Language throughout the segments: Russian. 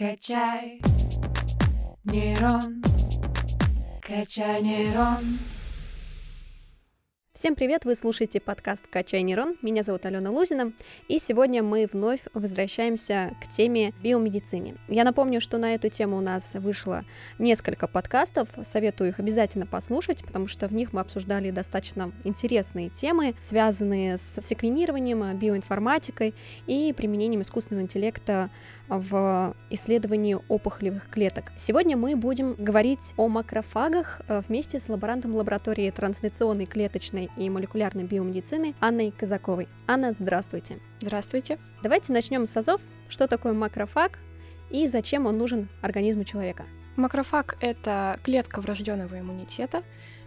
Качай нейрон, качай нейрон. Всем привет! Вы слушаете подкаст «Качай нейрон». Меня зовут Алена Лузина, и сегодня мы вновь возвращаемся к теме биомедицине. Я напомню, что на эту тему у нас вышло несколько подкастов, советую их обязательно послушать, потому что в них мы обсуждали достаточно интересные темы, связанные с секвенированием, биоинформатикой и применением искусственного интеллекта в исследовании опухолевых клеток. Сегодня мы будем говорить о макрофагах э, вместе с лаборантом лаборатории трансляционной клеточной и молекулярной биомедицины Анной Казаковой. Анна, здравствуйте. Здравствуйте. Давайте начнем с азов. Что такое макрофаг и зачем он нужен организму человека? Макрофаг — это клетка врожденного иммунитета,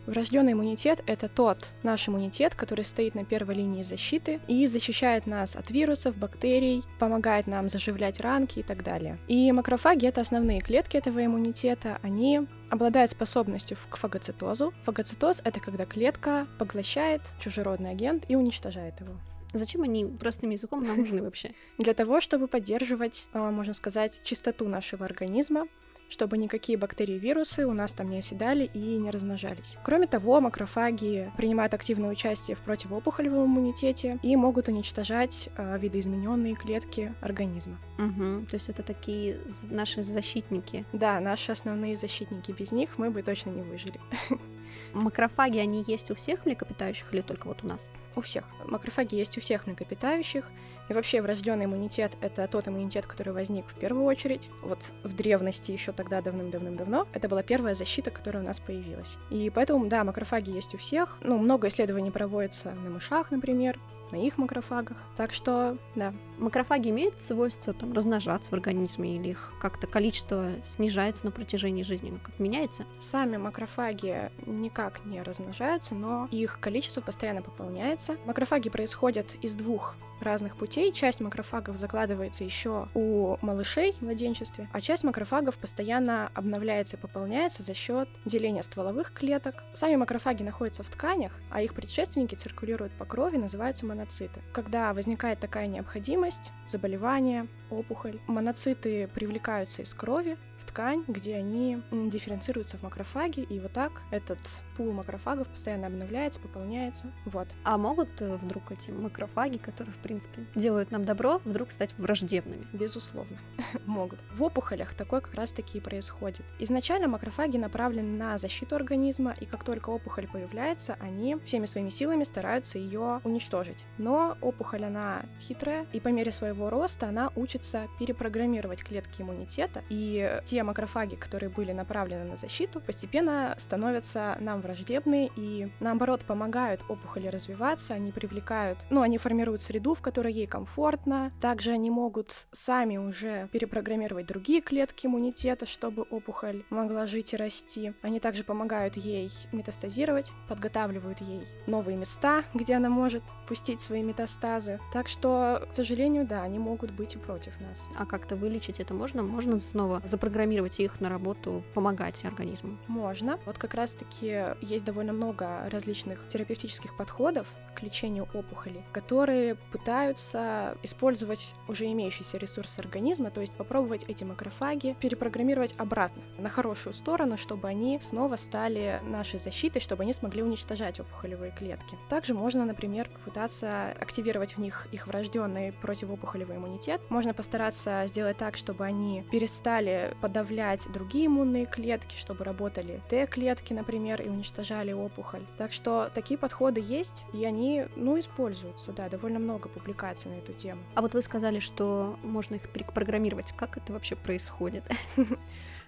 Врожденный иммунитет — это тот наш иммунитет, который стоит на первой линии защиты и защищает нас от вирусов, бактерий, помогает нам заживлять ранки и так далее. И макрофаги — это основные клетки этого иммунитета. Они обладают способностью к фагоцитозу. Фагоцитоз — это когда клетка поглощает чужеродный агент и уничтожает его. Зачем они простым языком нам нужны вообще? Для того, чтобы поддерживать, а, можно сказать, чистоту нашего организма, чтобы никакие бактерии и вирусы у нас там не оседали и не размножались. Кроме того, макрофаги принимают активное участие в противоопухолевом иммунитете и могут уничтожать э, видоизмененные клетки организма. Угу, то есть это такие наши защитники. Да, наши основные защитники. Без них мы бы точно не выжили. Макрофаги, они есть у всех млекопитающих или только вот у нас? У всех. Макрофаги есть у всех млекопитающих. И вообще врожденный иммунитет — это тот иммунитет, который возник в первую очередь. Вот в древности еще тогда давным-давным-давно это была первая защита, которая у нас появилась. И поэтому, да, макрофаги есть у всех. Ну, много исследований проводится на мышах, например, на их макрофагах. Так что, да. Макрофаги имеют свойство там размножаться в организме или их как-то количество снижается на протяжении жизни, как меняется? Сами макрофаги никак не размножаются, но их количество постоянно пополняется. Макрофаги происходят из двух разных путей. Часть макрофагов закладывается еще у малышей в младенчестве, а часть макрофагов постоянно обновляется и пополняется за счет деления стволовых клеток. Сами макрофаги находятся в тканях, а их предшественники циркулируют по крови, называются моноциты. Когда возникает такая необходимость, заболевание, опухоль, моноциты привлекаются из крови, в ткань, где они дифференцируются в макрофаги, и вот так этот пул макрофагов постоянно обновляется, пополняется. Вот. А могут э, вдруг эти макрофаги, которые, в принципе, делают нам добро, вдруг стать враждебными? Безусловно, могут. В опухолях такое как раз-таки и происходит. Изначально макрофаги направлены на защиту организма, и как только опухоль появляется, они всеми своими силами стараются ее уничтожить. Но опухоль, она хитрая, и по мере своего роста она учится перепрограммировать клетки иммунитета, и те макрофаги, которые были направлены на защиту, постепенно становятся нам враждебны и, наоборот, помогают опухоли развиваться, они привлекают, ну, они формируют среду, в которой ей комфортно. Также они могут сами уже перепрограммировать другие клетки иммунитета, чтобы опухоль могла жить и расти. Они также помогают ей метастазировать, подготавливают ей новые места, где она может пустить свои метастазы. Так что, к сожалению, да, они могут быть и против нас. А как-то вылечить это можно? Можно снова запрограммировать программировать их на работу, помогать организму? Можно. Вот как раз-таки есть довольно много различных терапевтических подходов к лечению опухолей, которые пытаются использовать уже имеющиеся ресурсы организма, то есть попробовать эти макрофаги перепрограммировать обратно, на хорошую сторону, чтобы они снова стали нашей защитой, чтобы они смогли уничтожать опухолевые клетки. Также можно, например, попытаться активировать в них их врожденный противоопухолевый иммунитет. Можно постараться сделать так, чтобы они перестали под подавлять другие иммунные клетки, чтобы работали Т-клетки, например, и уничтожали опухоль. Так что такие подходы есть, и они, ну, используются, да, довольно много публикаций на эту тему. А вот вы сказали, что можно их программировать. Как это вообще происходит?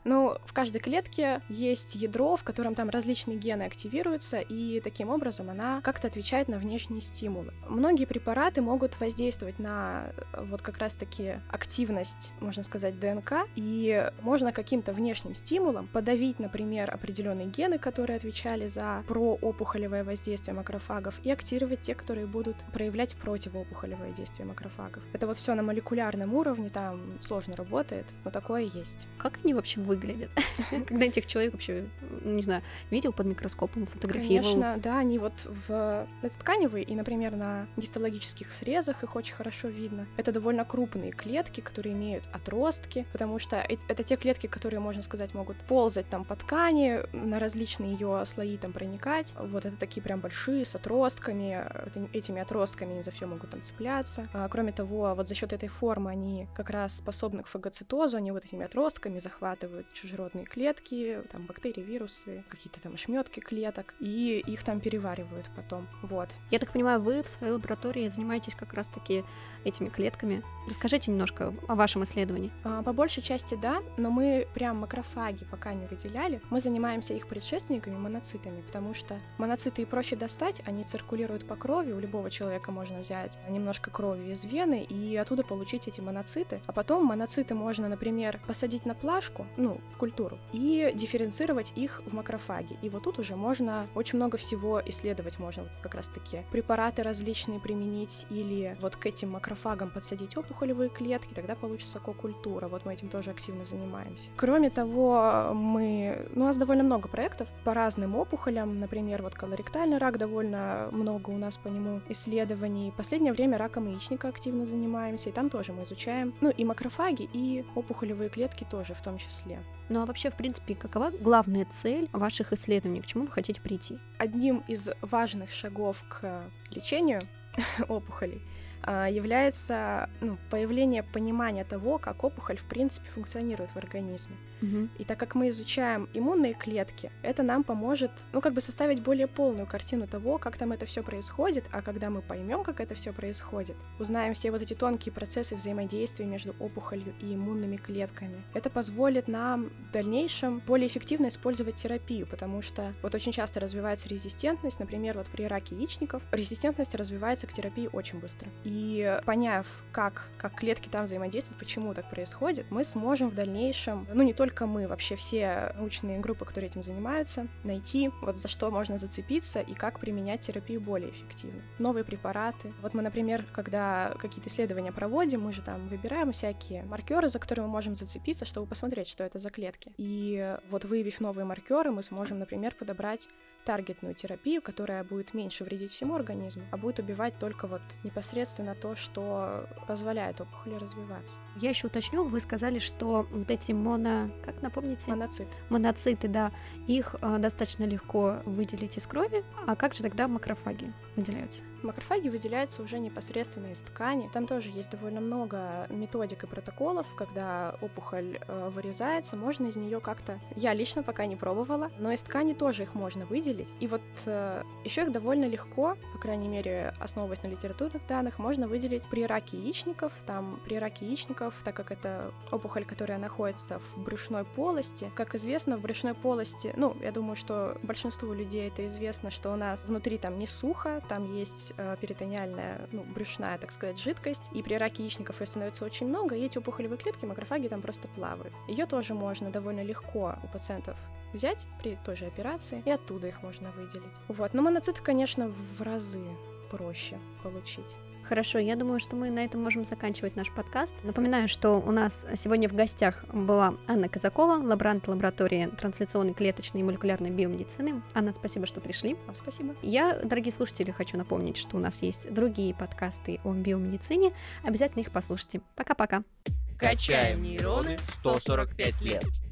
Ну, в каждой клетке есть ядро, в котором там различные гены активируются, и таким образом она как-то отвечает на внешние стимулы. Многие препараты могут воздействовать на э, вот как раз-таки активность, можно сказать, ДНК, и можно каким-то внешним стимулом подавить, например, определенные гены, которые отвечали за проопухолевое воздействие макрофагов, и активировать те, которые будут проявлять противоопухолевое действие макрофагов. Это вот все на молекулярном уровне, там сложно работает, но такое есть. Как они вообще вы выглядят. Когда этих человек вообще, не знаю, видел под микроскопом, фотографировал. Конечно, да, они вот в это тканевые, и, например, на гистологических срезах их очень хорошо видно видно. Это довольно крупные клетки, которые имеют отростки, потому что это те клетки, которые, можно сказать, могут ползать там по ткани, на различные ее слои там проникать. Вот это такие прям большие, с отростками. Этими отростками они за все могут там цепляться. А, кроме того, вот за счет этой формы они как раз способны к фагоцитозу, они вот этими отростками захватывают чужеродные клетки, там бактерии, вирусы, какие-то там ошметки клеток, и их там переваривают потом. Вот. Я так понимаю, вы в своей лаборатории занимаетесь как раз-таки этими клетками. Расскажите немножко о вашем исследовании. А, по большей части да, но мы прям макрофаги пока не выделяли. Мы занимаемся их предшественниками, моноцитами, потому что моноциты проще достать, они циркулируют по крови, у любого человека можно взять немножко крови из вены и оттуда получить эти моноциты. А потом моноциты можно, например, посадить на плашку, ну, в культуру, и дифференцировать их в макрофаги. И вот тут уже можно очень много всего исследовать, можно вот как раз-таки препараты различные применить или вот к этим макрофагам подсадить опухолевые клетки, тогда получится кокультура. Вот мы этим тоже активно занимаемся. Кроме того, мы... Ну, у нас довольно много проектов по разным опухолям. Например, вот колоректальный рак довольно много у нас по нему исследований. Последнее время раком яичника активно занимаемся, и там тоже мы изучаем, ну, и макрофаги, и опухолевые клетки тоже в том числе. Ну а вообще, в принципе, какова главная цель ваших исследований? К чему вы хотите прийти? Одним из важных шагов к лечению опухолей является ну, появление понимания того, как опухоль в принципе функционирует в организме. Угу. И так как мы изучаем иммунные клетки, это нам поможет, ну, как бы составить более полную картину того, как там это все происходит, а когда мы поймем, как это все происходит, узнаем все вот эти тонкие процессы взаимодействия между опухолью и иммунными клетками, это позволит нам в дальнейшем более эффективно использовать терапию, потому что вот очень часто развивается резистентность, например, вот при раке яичников резистентность развивается к терапии очень быстро. И и поняв, как, как клетки там взаимодействуют, почему так происходит, мы сможем в дальнейшем, ну не только мы, вообще все научные группы, которые этим занимаются, найти вот за что можно зацепиться и как применять терапию более эффективно. Новые препараты. Вот мы, например, когда какие-то исследования проводим, мы же там выбираем всякие маркеры, за которые мы можем зацепиться, чтобы посмотреть, что это за клетки. И вот выявив новые маркеры, мы сможем, например, подобрать таргетную терапию, которая будет меньше вредить всему организму, а будет убивать только вот непосредственно то, что позволяет опухоли развиваться. Я еще уточню, вы сказали, что вот эти моно... как напомните? Моноциты. Моноциты, да. Их э, достаточно легко выделить из крови. А как же тогда макрофаги выделяются? Макрофаги выделяются уже непосредственно из ткани. Там тоже есть довольно много методик и протоколов, когда опухоль э, вырезается, можно из нее как-то... Я лично пока не пробовала, но из ткани тоже их можно выделить. И вот э, еще их довольно легко, по крайней мере, основываясь на литературных данных, можно выделить при раке яичников. Там при раке яичников, так как это опухоль, которая находится в брюшной полости, как известно, в брюшной полости, ну, я думаю, что большинству людей это известно, что у нас внутри там не сухо, там есть э, перитониальная, ну, брюшная, так сказать, жидкость, и при раке яичников ее становится очень много, и эти опухолевые клетки, макрофаги там просто плавают. Ее тоже можно довольно легко у пациентов взять при той же операции, и оттуда их можно выделить. Вот, но моноциты, конечно, в разы проще получить. Хорошо, я думаю, что мы на этом можем заканчивать наш подкаст. Напоминаю, что у нас сегодня в гостях была Анна Казакова, лаборант лаборатории трансляционной клеточной и молекулярной биомедицины. Анна, спасибо, что пришли. Вам спасибо. Я, дорогие слушатели, хочу напомнить, что у нас есть другие подкасты о биомедицине. Обязательно их послушайте. Пока-пока. Качаем нейроны 145 лет.